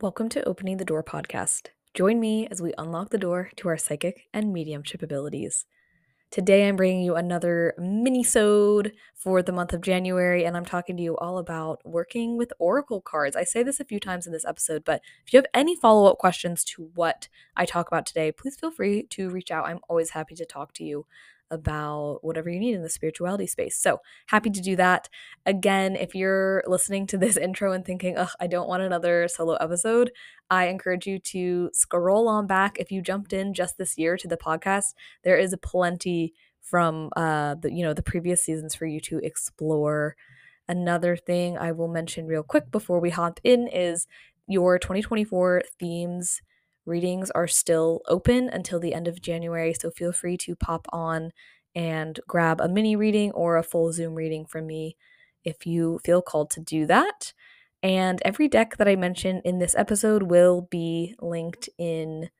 Welcome to Opening the Door podcast. Join me as we unlock the door to our psychic and mediumship abilities. Today I'm bringing you another mini-sode for the month of January and I'm talking to you all about working with oracle cards. I say this a few times in this episode, but if you have any follow-up questions to what I talk about today, please feel free to reach out. I'm always happy to talk to you about whatever you need in the spirituality space. So happy to do that. Again, if you're listening to this intro and thinking, ugh, I don't want another solo episode, I encourage you to scroll on back. If you jumped in just this year to the podcast, there is plenty from uh the you know the previous seasons for you to explore. Another thing I will mention real quick before we hop in is your 2024 themes Readings are still open until the end of January, so feel free to pop on and grab a mini reading or a full Zoom reading from me if you feel called to do that. And every deck that I mention in this episode will be linked in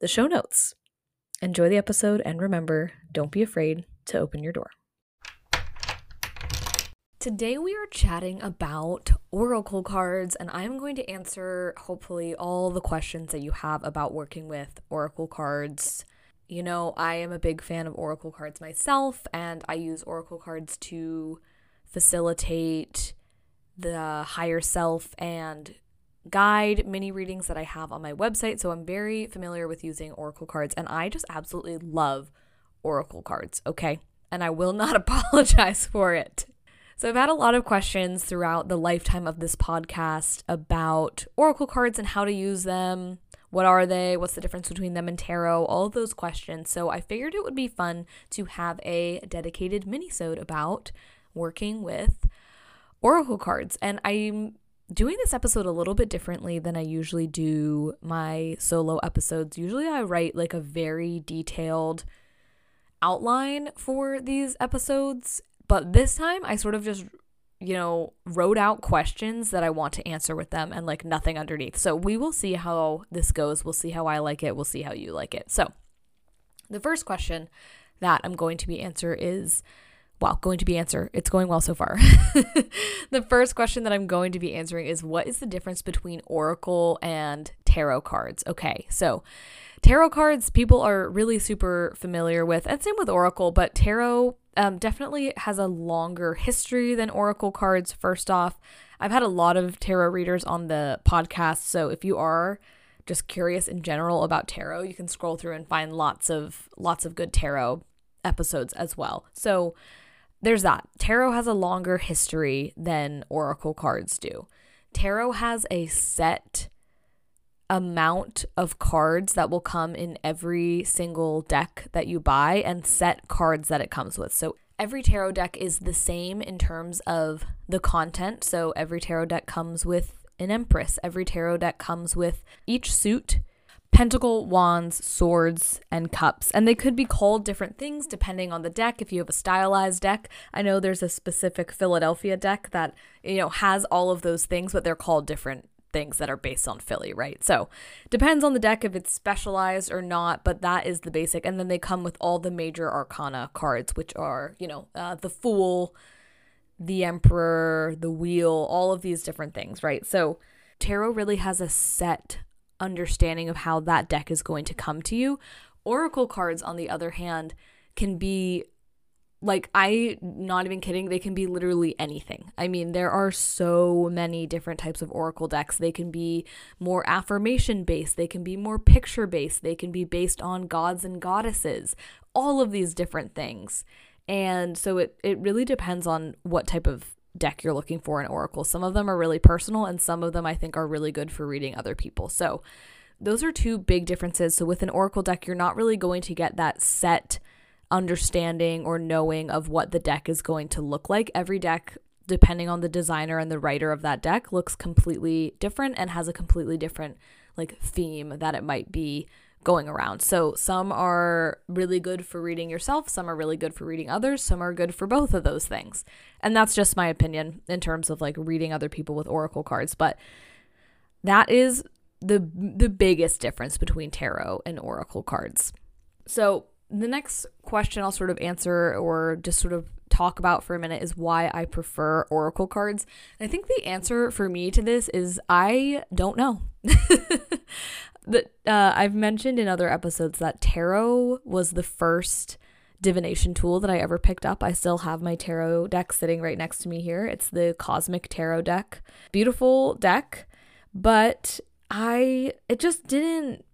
the show notes. Enjoy the episode and remember don't be afraid to open your door. Today we are chatting about oracle cards, and I'm going to answer hopefully all the questions that you have about working with oracle cards. You know, I am a big fan of oracle cards myself, and I use oracle cards to facilitate the higher self and guide mini readings that I have on my website. So I'm very familiar with using oracle cards, and I just absolutely love oracle cards, okay? And I will not apologize for it. So, I've had a lot of questions throughout the lifetime of this podcast about oracle cards and how to use them. What are they? What's the difference between them and tarot? All of those questions. So, I figured it would be fun to have a dedicated mini-sode about working with oracle cards. And I'm doing this episode a little bit differently than I usually do my solo episodes. Usually, I write like a very detailed outline for these episodes but this time I sort of just, you know, wrote out questions that I want to answer with them and like nothing underneath. So we will see how this goes. We'll see how I like it. We'll see how you like it. So the first question that I'm going to be answer is well, going to be answer. It's going well so far. the first question that I'm going to be answering is what is the difference between oracle and tarot cards? Okay. So tarot cards people are really super familiar with and same with oracle, but tarot um, definitely has a longer history than Oracle cards, first off. I've had a lot of tarot readers on the podcast, so if you are just curious in general about tarot, you can scroll through and find lots of lots of good tarot episodes as well. So there's that. Tarot has a longer history than oracle cards do. Tarot has a set amount of cards that will come in every single deck that you buy and set cards that it comes with. So every tarot deck is the same in terms of the content. So every tarot deck comes with an empress. Every tarot deck comes with each suit pentacle, wands, swords, and cups. And they could be called different things depending on the deck. If you have a stylized deck, I know there's a specific Philadelphia deck that, you know, has all of those things, but they're called different things that are based on Philly, right? So depends on the deck if it's specialized or not, but that is the basic. And then they come with all the major arcana cards, which are, you know, uh, the Fool, the Emperor, the Wheel, all of these different things, right? So tarot really has a set understanding of how that deck is going to come to you. Oracle cards, on the other hand, can be like I not even kidding, they can be literally anything. I mean, there are so many different types of oracle decks. They can be more affirmation based, they can be more picture based, they can be based on gods and goddesses. All of these different things. And so it it really depends on what type of deck you're looking for in oracle. Some of them are really personal and some of them I think are really good for reading other people. So those are two big differences. So with an oracle deck, you're not really going to get that set understanding or knowing of what the deck is going to look like. Every deck, depending on the designer and the writer of that deck, looks completely different and has a completely different like theme that it might be going around. So some are really good for reading yourself, some are really good for reading others, some are good for both of those things. And that's just my opinion in terms of like reading other people with oracle cards, but that is the the biggest difference between tarot and oracle cards. So the next question I'll sort of answer or just sort of talk about for a minute is why I prefer oracle cards. And I think the answer for me to this is I don't know. that uh, I've mentioned in other episodes that tarot was the first divination tool that I ever picked up. I still have my tarot deck sitting right next to me here. It's the Cosmic Tarot deck. Beautiful deck, but I it just didn't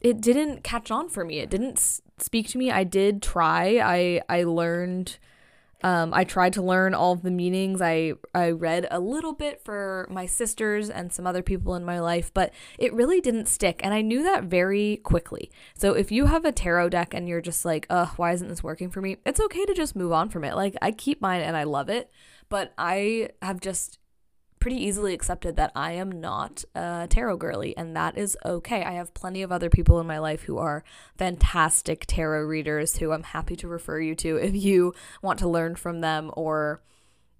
it didn't catch on for me. It didn't speak to me. I did try. I I learned um, I tried to learn all of the meanings. I I read a little bit for my sisters and some other people in my life, but it really didn't stick. And I knew that very quickly. So if you have a tarot deck and you're just like, "Ugh, why isn't this working for me?" It's okay to just move on from it. Like I keep mine and I love it, but I have just pretty easily accepted that I am not a tarot girly, and that is okay. I have plenty of other people in my life who are fantastic tarot readers who I'm happy to refer you to if you want to learn from them or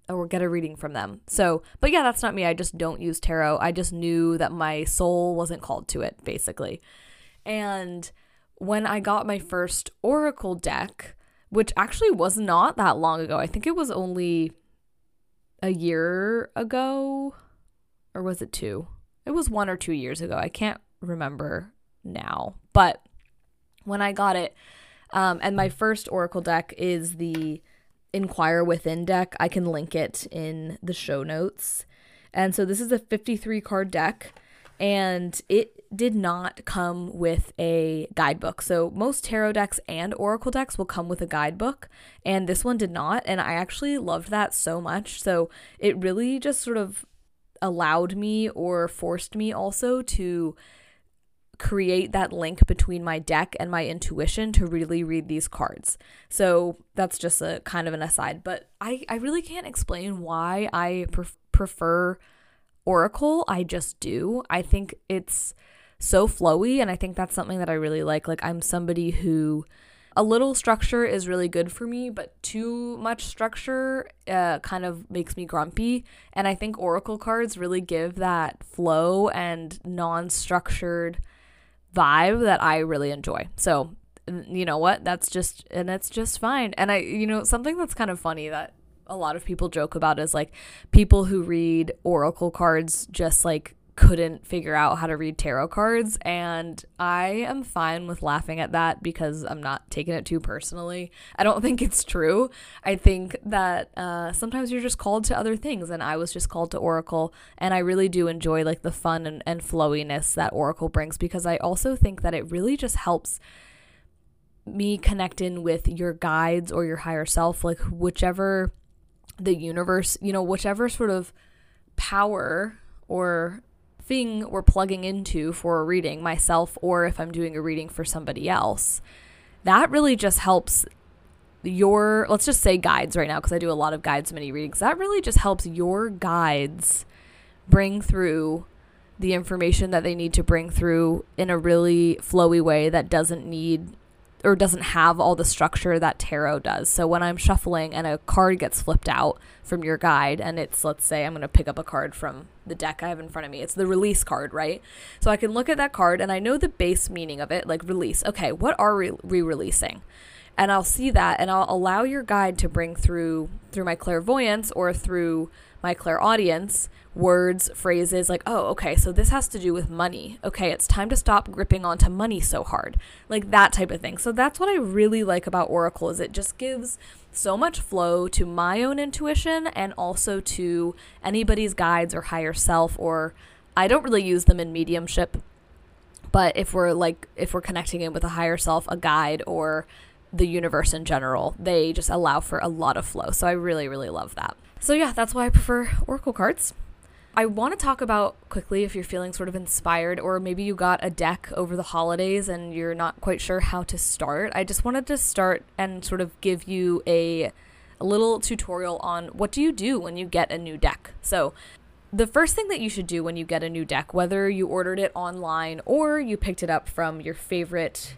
or get a reading from them. So, but yeah, that's not me. I just don't use tarot. I just knew that my soul wasn't called to it, basically. And when I got my first oracle deck, which actually was not that long ago, I think it was only a year ago, or was it two? It was one or two years ago. I can't remember now. But when I got it, um, and my first Oracle deck is the Inquire Within deck. I can link it in the show notes. And so this is a 53 card deck and it did not come with a guidebook. So most tarot decks and oracle decks will come with a guidebook, and this one did not, and I actually loved that so much. So it really just sort of allowed me or forced me also to create that link between my deck and my intuition to really read these cards. So that's just a kind of an aside, but I I really can't explain why I pref- prefer Oracle, I just do. I think it's so flowy, and I think that's something that I really like. Like, I'm somebody who a little structure is really good for me, but too much structure uh, kind of makes me grumpy. And I think Oracle cards really give that flow and non structured vibe that I really enjoy. So, you know what? That's just, and that's just fine. And I, you know, something that's kind of funny that a lot of people joke about is like people who read oracle cards just like couldn't figure out how to read tarot cards and I am fine with laughing at that because I'm not taking it too personally. I don't think it's true. I think that uh, sometimes you're just called to other things and I was just called to oracle and I really do enjoy like the fun and, and flowiness that oracle brings because I also think that it really just helps me connect in with your guides or your higher self like whichever the universe, you know, whichever sort of power or thing we're plugging into for a reading, myself, or if I'm doing a reading for somebody else, that really just helps your, let's just say guides right now, because I do a lot of guides mini readings. That really just helps your guides bring through the information that they need to bring through in a really flowy way that doesn't need or doesn't have all the structure that tarot does. So when I'm shuffling and a card gets flipped out from your guide and it's let's say I'm going to pick up a card from the deck I have in front of me. It's the release card, right? So I can look at that card and I know the base meaning of it, like release. Okay, what are we re-releasing? And I'll see that and I'll allow your guide to bring through through my clairvoyance or through my clairaudience words, phrases like, oh, okay, so this has to do with money. Okay, it's time to stop gripping onto money so hard. Like that type of thing. So that's what I really like about Oracle is it just gives so much flow to my own intuition and also to anybody's guides or higher self or I don't really use them in mediumship. But if we're like if we're connecting in with a higher self, a guide or the universe in general, they just allow for a lot of flow. So I really really love that. So yeah, that's why I prefer oracle cards. I want to talk about quickly if you're feeling sort of inspired, or maybe you got a deck over the holidays and you're not quite sure how to start. I just wanted to start and sort of give you a, a little tutorial on what do you do when you get a new deck. So, the first thing that you should do when you get a new deck, whether you ordered it online or you picked it up from your favorite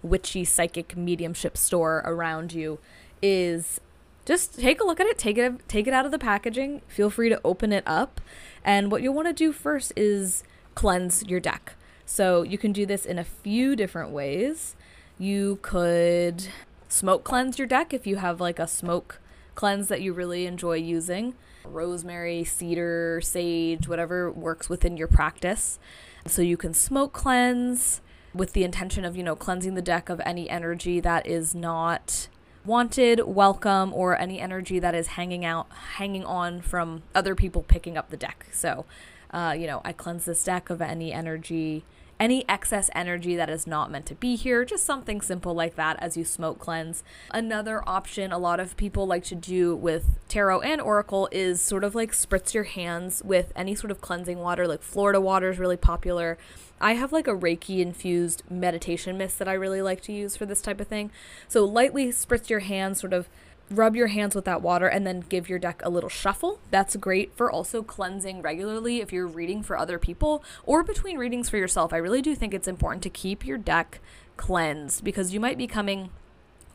witchy psychic mediumship store around you, is just take a look at it, take it take it out of the packaging, feel free to open it up and what you'll want to do first is cleanse your deck. So you can do this in a few different ways. You could smoke cleanse your deck if you have like a smoke cleanse that you really enjoy using rosemary, cedar, sage, whatever works within your practice. So you can smoke cleanse with the intention of, you know, cleansing the deck of any energy that is not wanted, welcome, or any energy that is hanging out, hanging on from other people picking up the deck. So, uh, you know, I cleanse this deck of any energy any excess energy that is not meant to be here, just something simple like that as you smoke cleanse. Another option a lot of people like to do with tarot and oracle is sort of like spritz your hands with any sort of cleansing water, like Florida water is really popular. I have like a Reiki infused meditation mist that I really like to use for this type of thing. So lightly spritz your hands, sort of rub your hands with that water and then give your deck a little shuffle. That's great for also cleansing regularly if you're reading for other people or between readings for yourself. I really do think it's important to keep your deck cleansed because you might be coming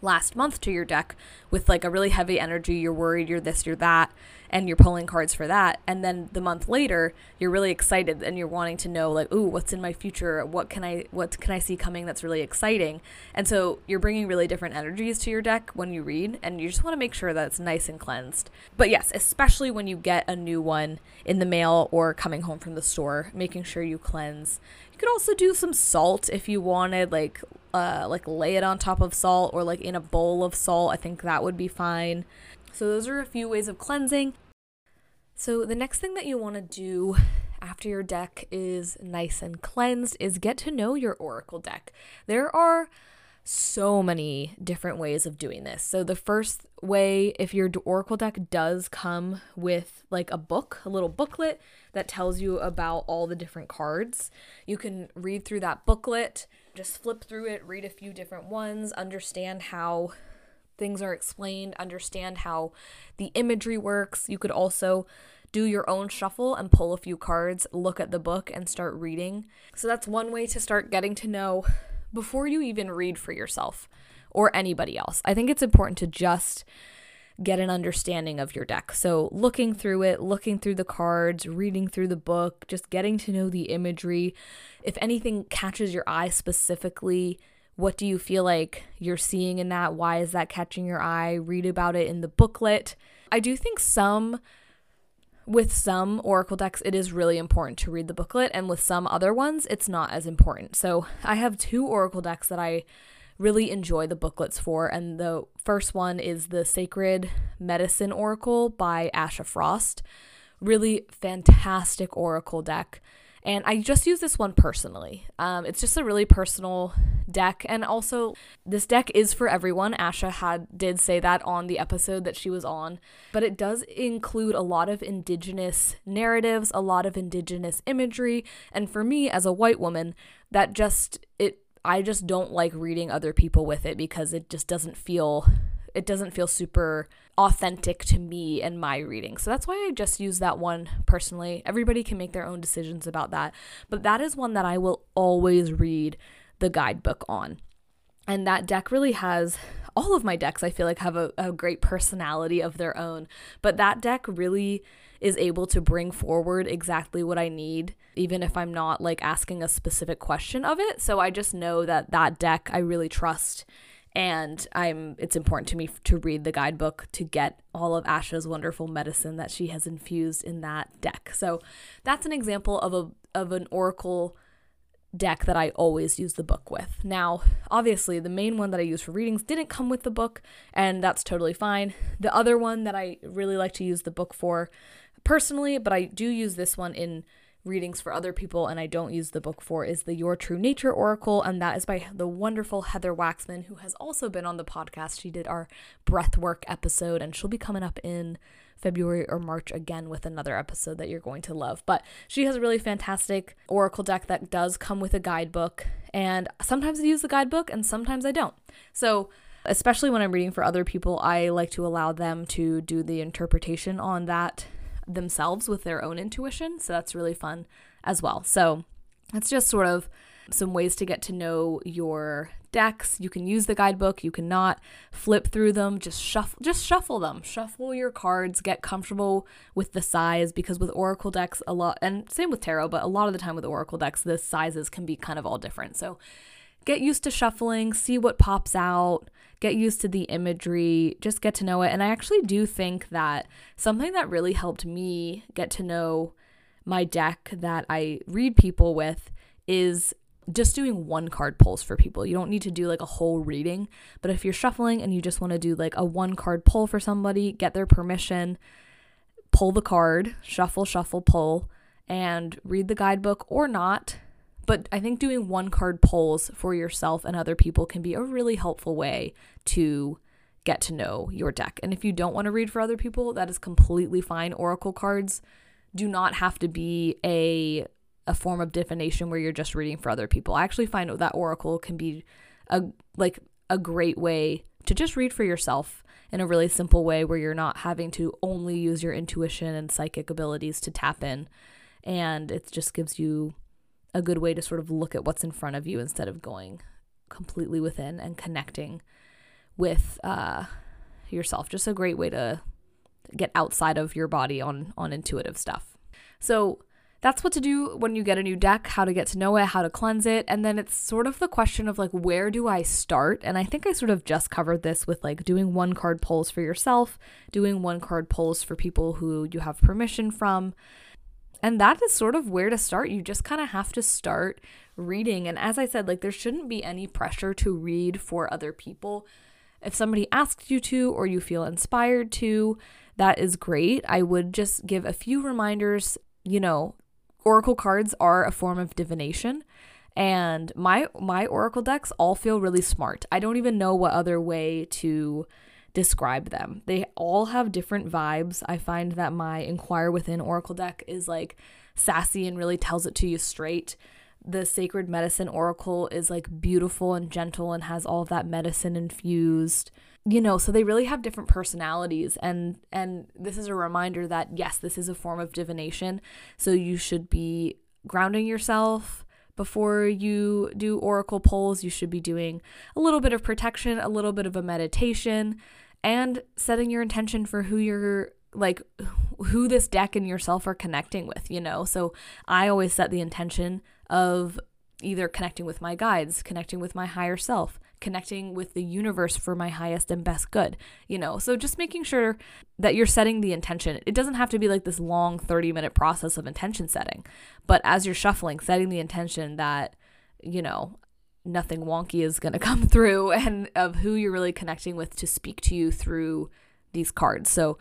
last month to your deck with like a really heavy energy, you're worried, you're this, you're that, and you're pulling cards for that. And then the month later, you're really excited and you're wanting to know like, "Ooh, what's in my future? What can I what can I see coming that's really exciting?" And so you're bringing really different energies to your deck when you read, and you just want to make sure that it's nice and cleansed. But yes, especially when you get a new one in the mail or coming home from the store, making sure you cleanse. You could also do some salt if you wanted like uh, like lay it on top of salt or like in a bowl of salt. I think that would be fine. So, those are a few ways of cleansing. So, the next thing that you want to do after your deck is nice and cleansed is get to know your oracle deck. There are so many different ways of doing this. So, the first way, if your oracle deck does come with like a book, a little booklet that tells you about all the different cards, you can read through that booklet, just flip through it, read a few different ones, understand how things are explained, understand how the imagery works. You could also do your own shuffle and pull a few cards, look at the book, and start reading. So that's one way to start getting to know before you even read for yourself or anybody else. I think it's important to just get an understanding of your deck. So, looking through it, looking through the cards, reading through the book, just getting to know the imagery. If anything catches your eye specifically, what do you feel like you're seeing in that? Why is that catching your eye? Read about it in the booklet. I do think some with some oracle decks it is really important to read the booklet and with some other ones it's not as important. So, I have two oracle decks that I really enjoy the booklets for and the first one is the Sacred Medicine Oracle by Asha Frost. Really fantastic oracle deck. And I just use this one personally. Um, it's just a really personal deck, and also this deck is for everyone. Asha had did say that on the episode that she was on, but it does include a lot of indigenous narratives, a lot of indigenous imagery, and for me as a white woman, that just it I just don't like reading other people with it because it just doesn't feel it doesn't feel super authentic to me and my reading. So that's why I just use that one personally. Everybody can make their own decisions about that, but that is one that I will always read the guidebook on. And that deck really has all of my decks, I feel like, have a, a great personality of their own. But that deck really is able to bring forward exactly what I need, even if I'm not like asking a specific question of it. So I just know that that deck I really trust and I'm it's important to me to read the guidebook to get all of Asha's wonderful medicine that she has infused in that deck. So that's an example of a of an oracle deck that I always use the book with. Now, obviously, the main one that I use for readings didn't come with the book, and that's totally fine. The other one that I really like to use the book for personally, but I do use this one in readings for other people and I don't use the book for is the Your True Nature Oracle, and that is by the wonderful Heather Waxman, who has also been on the podcast. She did our breathwork episode, and she'll be coming up in February or March again with another episode that you're going to love. But she has a really fantastic oracle deck that does come with a guidebook, and sometimes I use the guidebook and sometimes I don't. So, especially when I'm reading for other people, I like to allow them to do the interpretation on that themselves with their own intuition. So that's really fun as well. So that's just sort of some ways to get to know your decks. You can use the guidebook, you cannot flip through them, just shuffle just shuffle them. Shuffle your cards, get comfortable with the size because with oracle decks a lot and same with tarot, but a lot of the time with oracle decks the sizes can be kind of all different. So get used to shuffling, see what pops out, get used to the imagery, just get to know it. And I actually do think that something that really helped me get to know my deck that I read people with is just doing one card pulls for people. You don't need to do like a whole reading, but if you're shuffling and you just want to do like a one card pull for somebody, get their permission, pull the card, shuffle, shuffle, pull, and read the guidebook or not. But I think doing one card pulls for yourself and other people can be a really helpful way to get to know your deck. And if you don't want to read for other people, that is completely fine. Oracle cards do not have to be a a form of divination where you're just reading for other people. I actually find that oracle can be a like a great way to just read for yourself in a really simple way where you're not having to only use your intuition and psychic abilities to tap in and it just gives you a good way to sort of look at what's in front of you instead of going completely within and connecting with uh, yourself. Just a great way to get outside of your body on on intuitive stuff. So that's what to do when you get a new deck, how to get to know it, how to cleanse it. And then it's sort of the question of like, where do I start? And I think I sort of just covered this with like doing one card pulls for yourself, doing one card pulls for people who you have permission from. And that is sort of where to start. You just kind of have to start reading. And as I said, like, there shouldn't be any pressure to read for other people. If somebody asks you to or you feel inspired to, that is great. I would just give a few reminders. You know, oracle cards are a form of divination and my my oracle decks all feel really smart. I don't even know what other way to describe them. They all have different vibes. I find that my Inquire Within Oracle deck is like sassy and really tells it to you straight. The Sacred Medicine Oracle is like beautiful and gentle and has all of that medicine infused. You know, so they really have different personalities and and this is a reminder that yes, this is a form of divination. So you should be grounding yourself before you do oracle pulls. You should be doing a little bit of protection, a little bit of a meditation, and setting your intention for who you're like who this deck and yourself are connecting with, you know? So I always set the intention of either connecting with my guides, connecting with my higher self, connecting with the universe for my highest and best good, you know? So just making sure that you're setting the intention. It doesn't have to be like this long 30 minute process of intention setting, but as you're shuffling, setting the intention that, you know, nothing wonky is going to come through and of who you're really connecting with to speak to you through these cards. So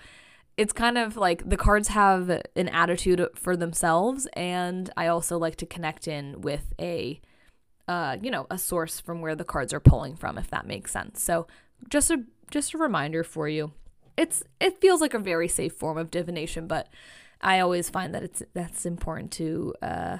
it's kind of like the cards have an attitude for themselves and I also like to connect in with a uh, you know, a source from where the cards are pulling from if that makes sense. So, just a just a reminder for you. It's it feels like a very safe form of divination, but I always find that it's that's important to uh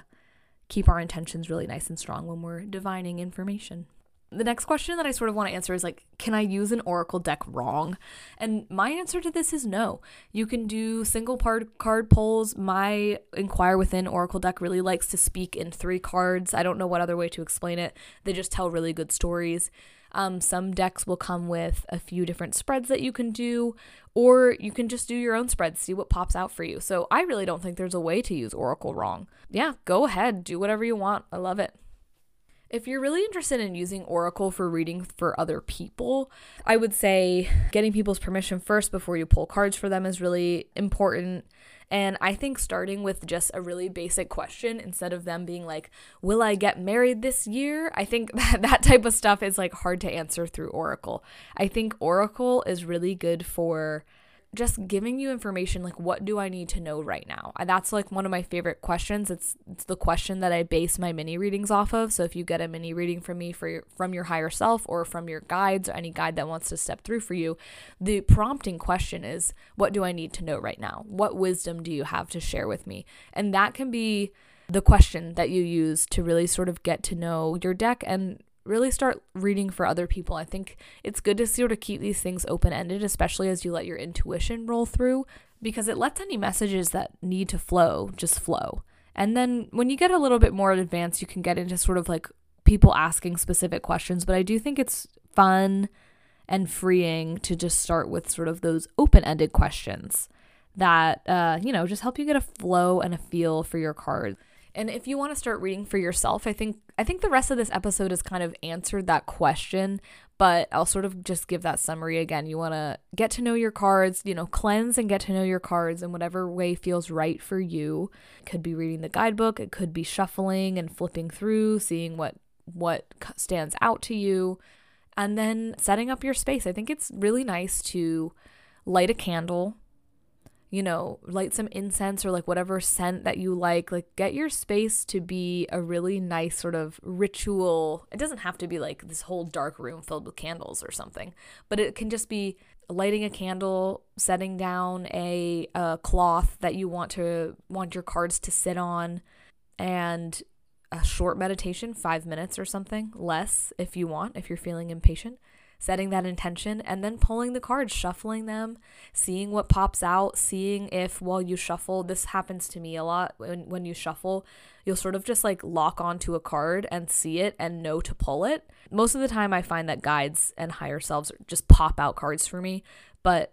keep our intentions really nice and strong when we're divining information. The next question that I sort of want to answer is like, can I use an oracle deck wrong? And my answer to this is no. You can do single part card pulls. My Inquire Within oracle deck really likes to speak in three cards. I don't know what other way to explain it. They just tell really good stories. Um, some decks will come with a few different spreads that you can do, or you can just do your own spreads, see what pops out for you. So I really don't think there's a way to use Oracle wrong. Yeah, go ahead, do whatever you want. I love it. If you're really interested in using Oracle for reading for other people, I would say getting people's permission first before you pull cards for them is really important. And I think starting with just a really basic question instead of them being like, Will I get married this year? I think that, that type of stuff is like hard to answer through Oracle. I think Oracle is really good for just giving you information like what do I need to know right now? That's like one of my favorite questions. It's it's the question that I base my mini readings off of. So if you get a mini reading from me for your, from your higher self or from your guides or any guide that wants to step through for you, the prompting question is what do I need to know right now? What wisdom do you have to share with me? And that can be the question that you use to really sort of get to know your deck and really start reading for other people. I think it's good to sort of keep these things open ended, especially as you let your intuition roll through, because it lets any messages that need to flow just flow. And then when you get a little bit more advanced, you can get into sort of like people asking specific questions. But I do think it's fun and freeing to just start with sort of those open ended questions that, uh, you know, just help you get a flow and a feel for your card. And if you want to start reading for yourself, I think I think the rest of this episode has kind of answered that question, but I'll sort of just give that summary again. You want to get to know your cards, you know, cleanse and get to know your cards in whatever way feels right for you. It could be reading the guidebook, it could be shuffling and flipping through, seeing what what stands out to you, and then setting up your space. I think it's really nice to light a candle you know, light some incense or like whatever scent that you like. Like, get your space to be a really nice sort of ritual. It doesn't have to be like this whole dark room filled with candles or something, but it can just be lighting a candle, setting down a, a cloth that you want to want your cards to sit on, and a short meditation, five minutes or something, less if you want, if you're feeling impatient setting that intention, and then pulling the cards, shuffling them, seeing what pops out, seeing if while you shuffle, this happens to me a lot when, when you shuffle, you'll sort of just like lock onto a card and see it and know to pull it. Most of the time, I find that guides and higher selves just pop out cards for me, but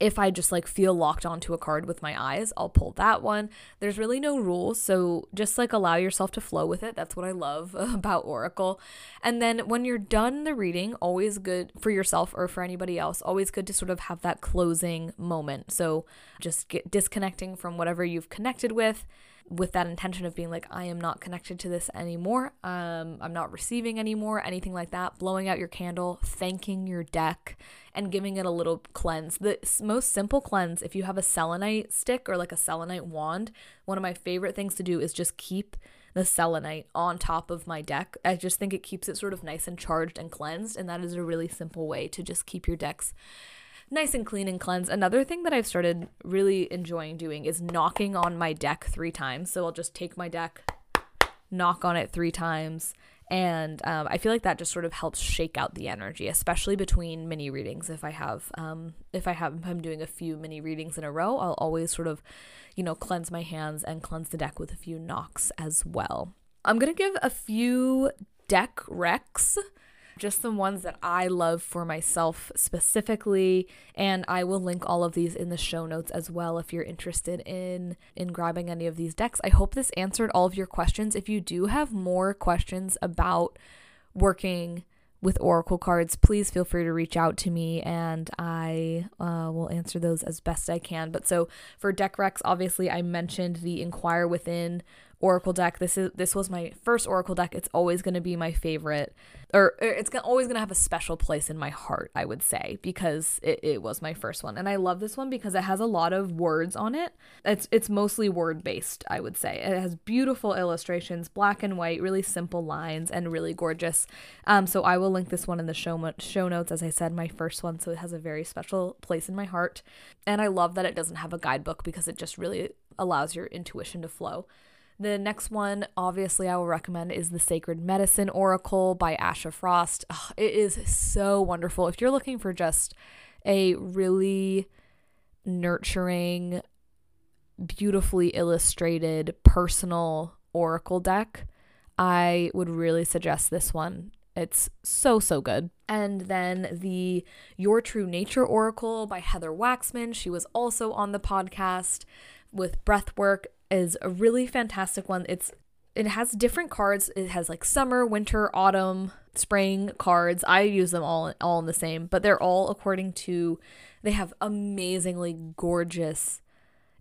if I just like feel locked onto a card with my eyes, I'll pull that one. There's really no rules, so just like allow yourself to flow with it. That's what I love about Oracle. And then when you're done the reading, always good for yourself or for anybody else, always good to sort of have that closing moment. So just get disconnecting from whatever you've connected with with that intention of being like i am not connected to this anymore. Um, i'm not receiving anymore anything like that blowing out your candle thanking your deck and giving it a little cleanse. The most simple cleanse if you have a selenite stick or like a selenite wand one of my favorite things to do is just keep the selenite on top of my deck. I just think it keeps it sort of nice and charged and cleansed and that is a really simple way to just keep your decks nice and clean and cleanse. Another thing that I've started really enjoying doing is knocking on my deck three times. So I'll just take my deck, knock on it three times. And um, I feel like that just sort of helps shake out the energy, especially between mini readings. If I have, um, if I have, I'm doing a few mini readings in a row, I'll always sort of, you know, cleanse my hands and cleanse the deck with a few knocks as well. I'm gonna give a few deck recs just the ones that I love for myself specifically. And I will link all of these in the show notes as well if you're interested in in grabbing any of these decks. I hope this answered all of your questions. If you do have more questions about working with Oracle cards, please feel free to reach out to me and I uh, will answer those as best I can. But so for deck recs, obviously I mentioned the Inquire Within Oracle deck. This is this was my first Oracle deck. It's always going to be my favorite, or, or it's always going to have a special place in my heart. I would say because it, it was my first one, and I love this one because it has a lot of words on it. It's it's mostly word based. I would say it has beautiful illustrations, black and white, really simple lines, and really gorgeous. Um, so I will link this one in the show show notes. As I said, my first one, so it has a very special place in my heart, and I love that it doesn't have a guidebook because it just really allows your intuition to flow. The next one, obviously, I will recommend is The Sacred Medicine Oracle by Asha Frost. It is so wonderful. If you're looking for just a really nurturing, beautifully illustrated personal oracle deck, I would really suggest this one. It's so, so good. And then the Your True Nature Oracle by Heather Waxman. She was also on the podcast with breathwork is a really fantastic one. It's it has different cards. It has like summer, winter, autumn, spring cards. I use them all all in the same, but they're all according to they have amazingly gorgeous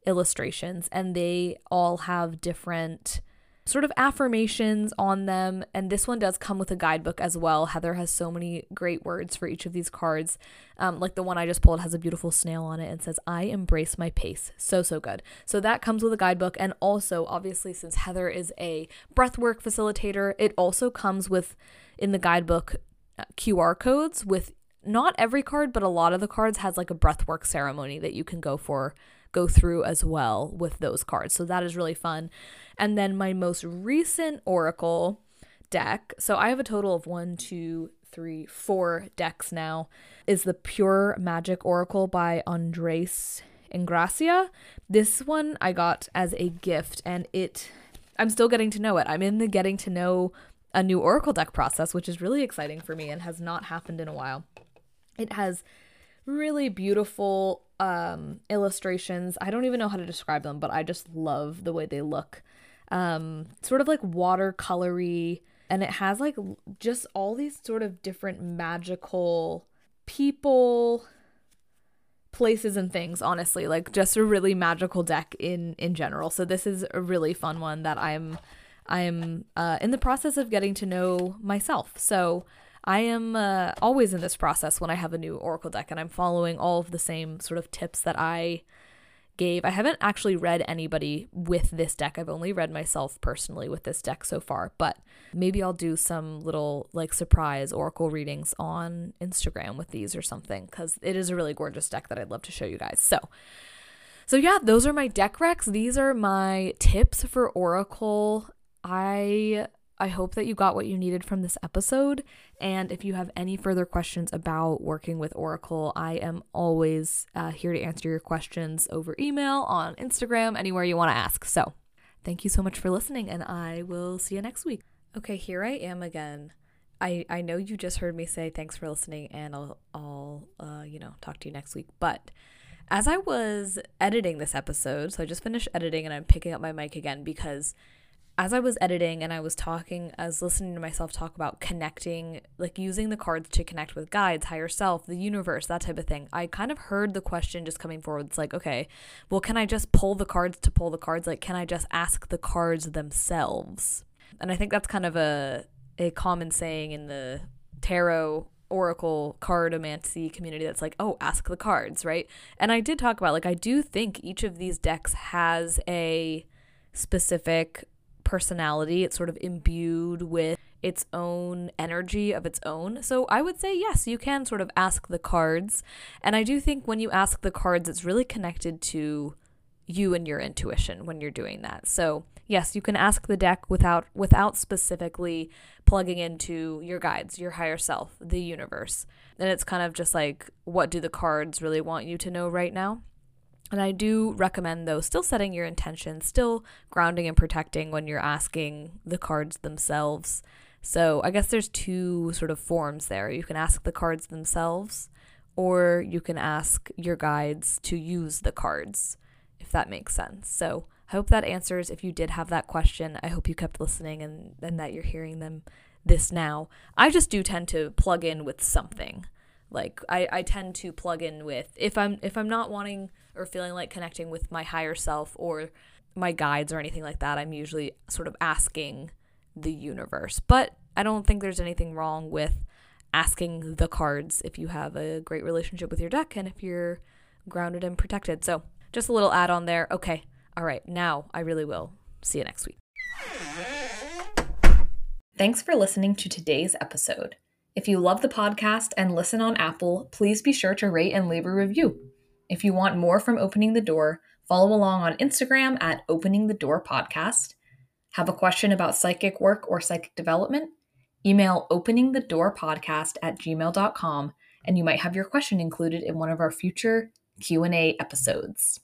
illustrations and they all have different sort of affirmations on them. And this one does come with a guidebook as well. Heather has so many great words for each of these cards. Um, like the one I just pulled has a beautiful snail on it and says, I embrace my pace. So, so good. So that comes with a guidebook. And also, obviously, since Heather is a breathwork facilitator, it also comes with in the guidebook uh, QR codes with not every card, but a lot of the cards has like a breathwork ceremony that you can go for go through as well with those cards. So that is really fun. And then my most recent Oracle deck, so I have a total of one, two, three, four decks now, is the Pure Magic Oracle by Andres Engracia. This one I got as a gift and it I'm still getting to know it. I'm in the getting to know a new Oracle deck process, which is really exciting for me and has not happened in a while. It has really beautiful um, illustrations. I don't even know how to describe them, but I just love the way they look. um, sort of like watercolory, and it has like just all these sort of different magical people, places and things honestly like just a really magical deck in in general so this is a really fun one that i'm i'm uh, in the process of getting to know myself so I am uh, always in this process when I have a new Oracle deck, and I'm following all of the same sort of tips that I gave. I haven't actually read anybody with this deck. I've only read myself personally with this deck so far, but maybe I'll do some little like surprise Oracle readings on Instagram with these or something because it is a really gorgeous deck that I'd love to show you guys. So, so yeah, those are my deck recs. These are my tips for Oracle. I I hope that you got what you needed from this episode. And if you have any further questions about working with Oracle, I am always uh, here to answer your questions over email, on Instagram, anywhere you want to ask. So thank you so much for listening, and I will see you next week. Okay, here I am again. I, I know you just heard me say thanks for listening, and I'll, I'll uh, you know, talk to you next week. But as I was editing this episode, so I just finished editing and I'm picking up my mic again because as I was editing and I was talking, I was listening to myself talk about connecting, like using the cards to connect with guides, higher self, the universe, that type of thing. I kind of heard the question just coming forward. It's like, okay, well, can I just pull the cards to pull the cards? Like, can I just ask the cards themselves? And I think that's kind of a a common saying in the tarot oracle cartomancy community that's like oh ask the cards right and i did talk about like i do think each of these decks has a specific personality. It's sort of imbued with its own energy of its own. So I would say, yes, you can sort of ask the cards. And I do think when you ask the cards, it's really connected to you and your intuition when you're doing that. So yes, you can ask the deck without without specifically plugging into your guides, your higher self, the universe. And it's kind of just like what do the cards really want you to know right now? And I do recommend, though, still setting your intention, still grounding and protecting when you're asking the cards themselves. So I guess there's two sort of forms there. You can ask the cards themselves, or you can ask your guides to use the cards, if that makes sense. So I hope that answers. If you did have that question, I hope you kept listening and, and that you're hearing them this now. I just do tend to plug in with something. Like I, I tend to plug in with if I'm if I'm not wanting or feeling like connecting with my higher self or my guides or anything like that, I'm usually sort of asking the universe. But I don't think there's anything wrong with asking the cards if you have a great relationship with your deck and if you're grounded and protected. So, just a little add on there. Okay. All right. Now I really will. See you next week. Thanks for listening to today's episode. If you love the podcast and listen on Apple, please be sure to rate and leave a review. If you want more from Opening the Door, follow along on Instagram at Opening the Door Podcast. Have a question about psychic work or psychic development? Email openingthedoorpodcast at gmail.com and you might have your question included in one of our future Q&A episodes.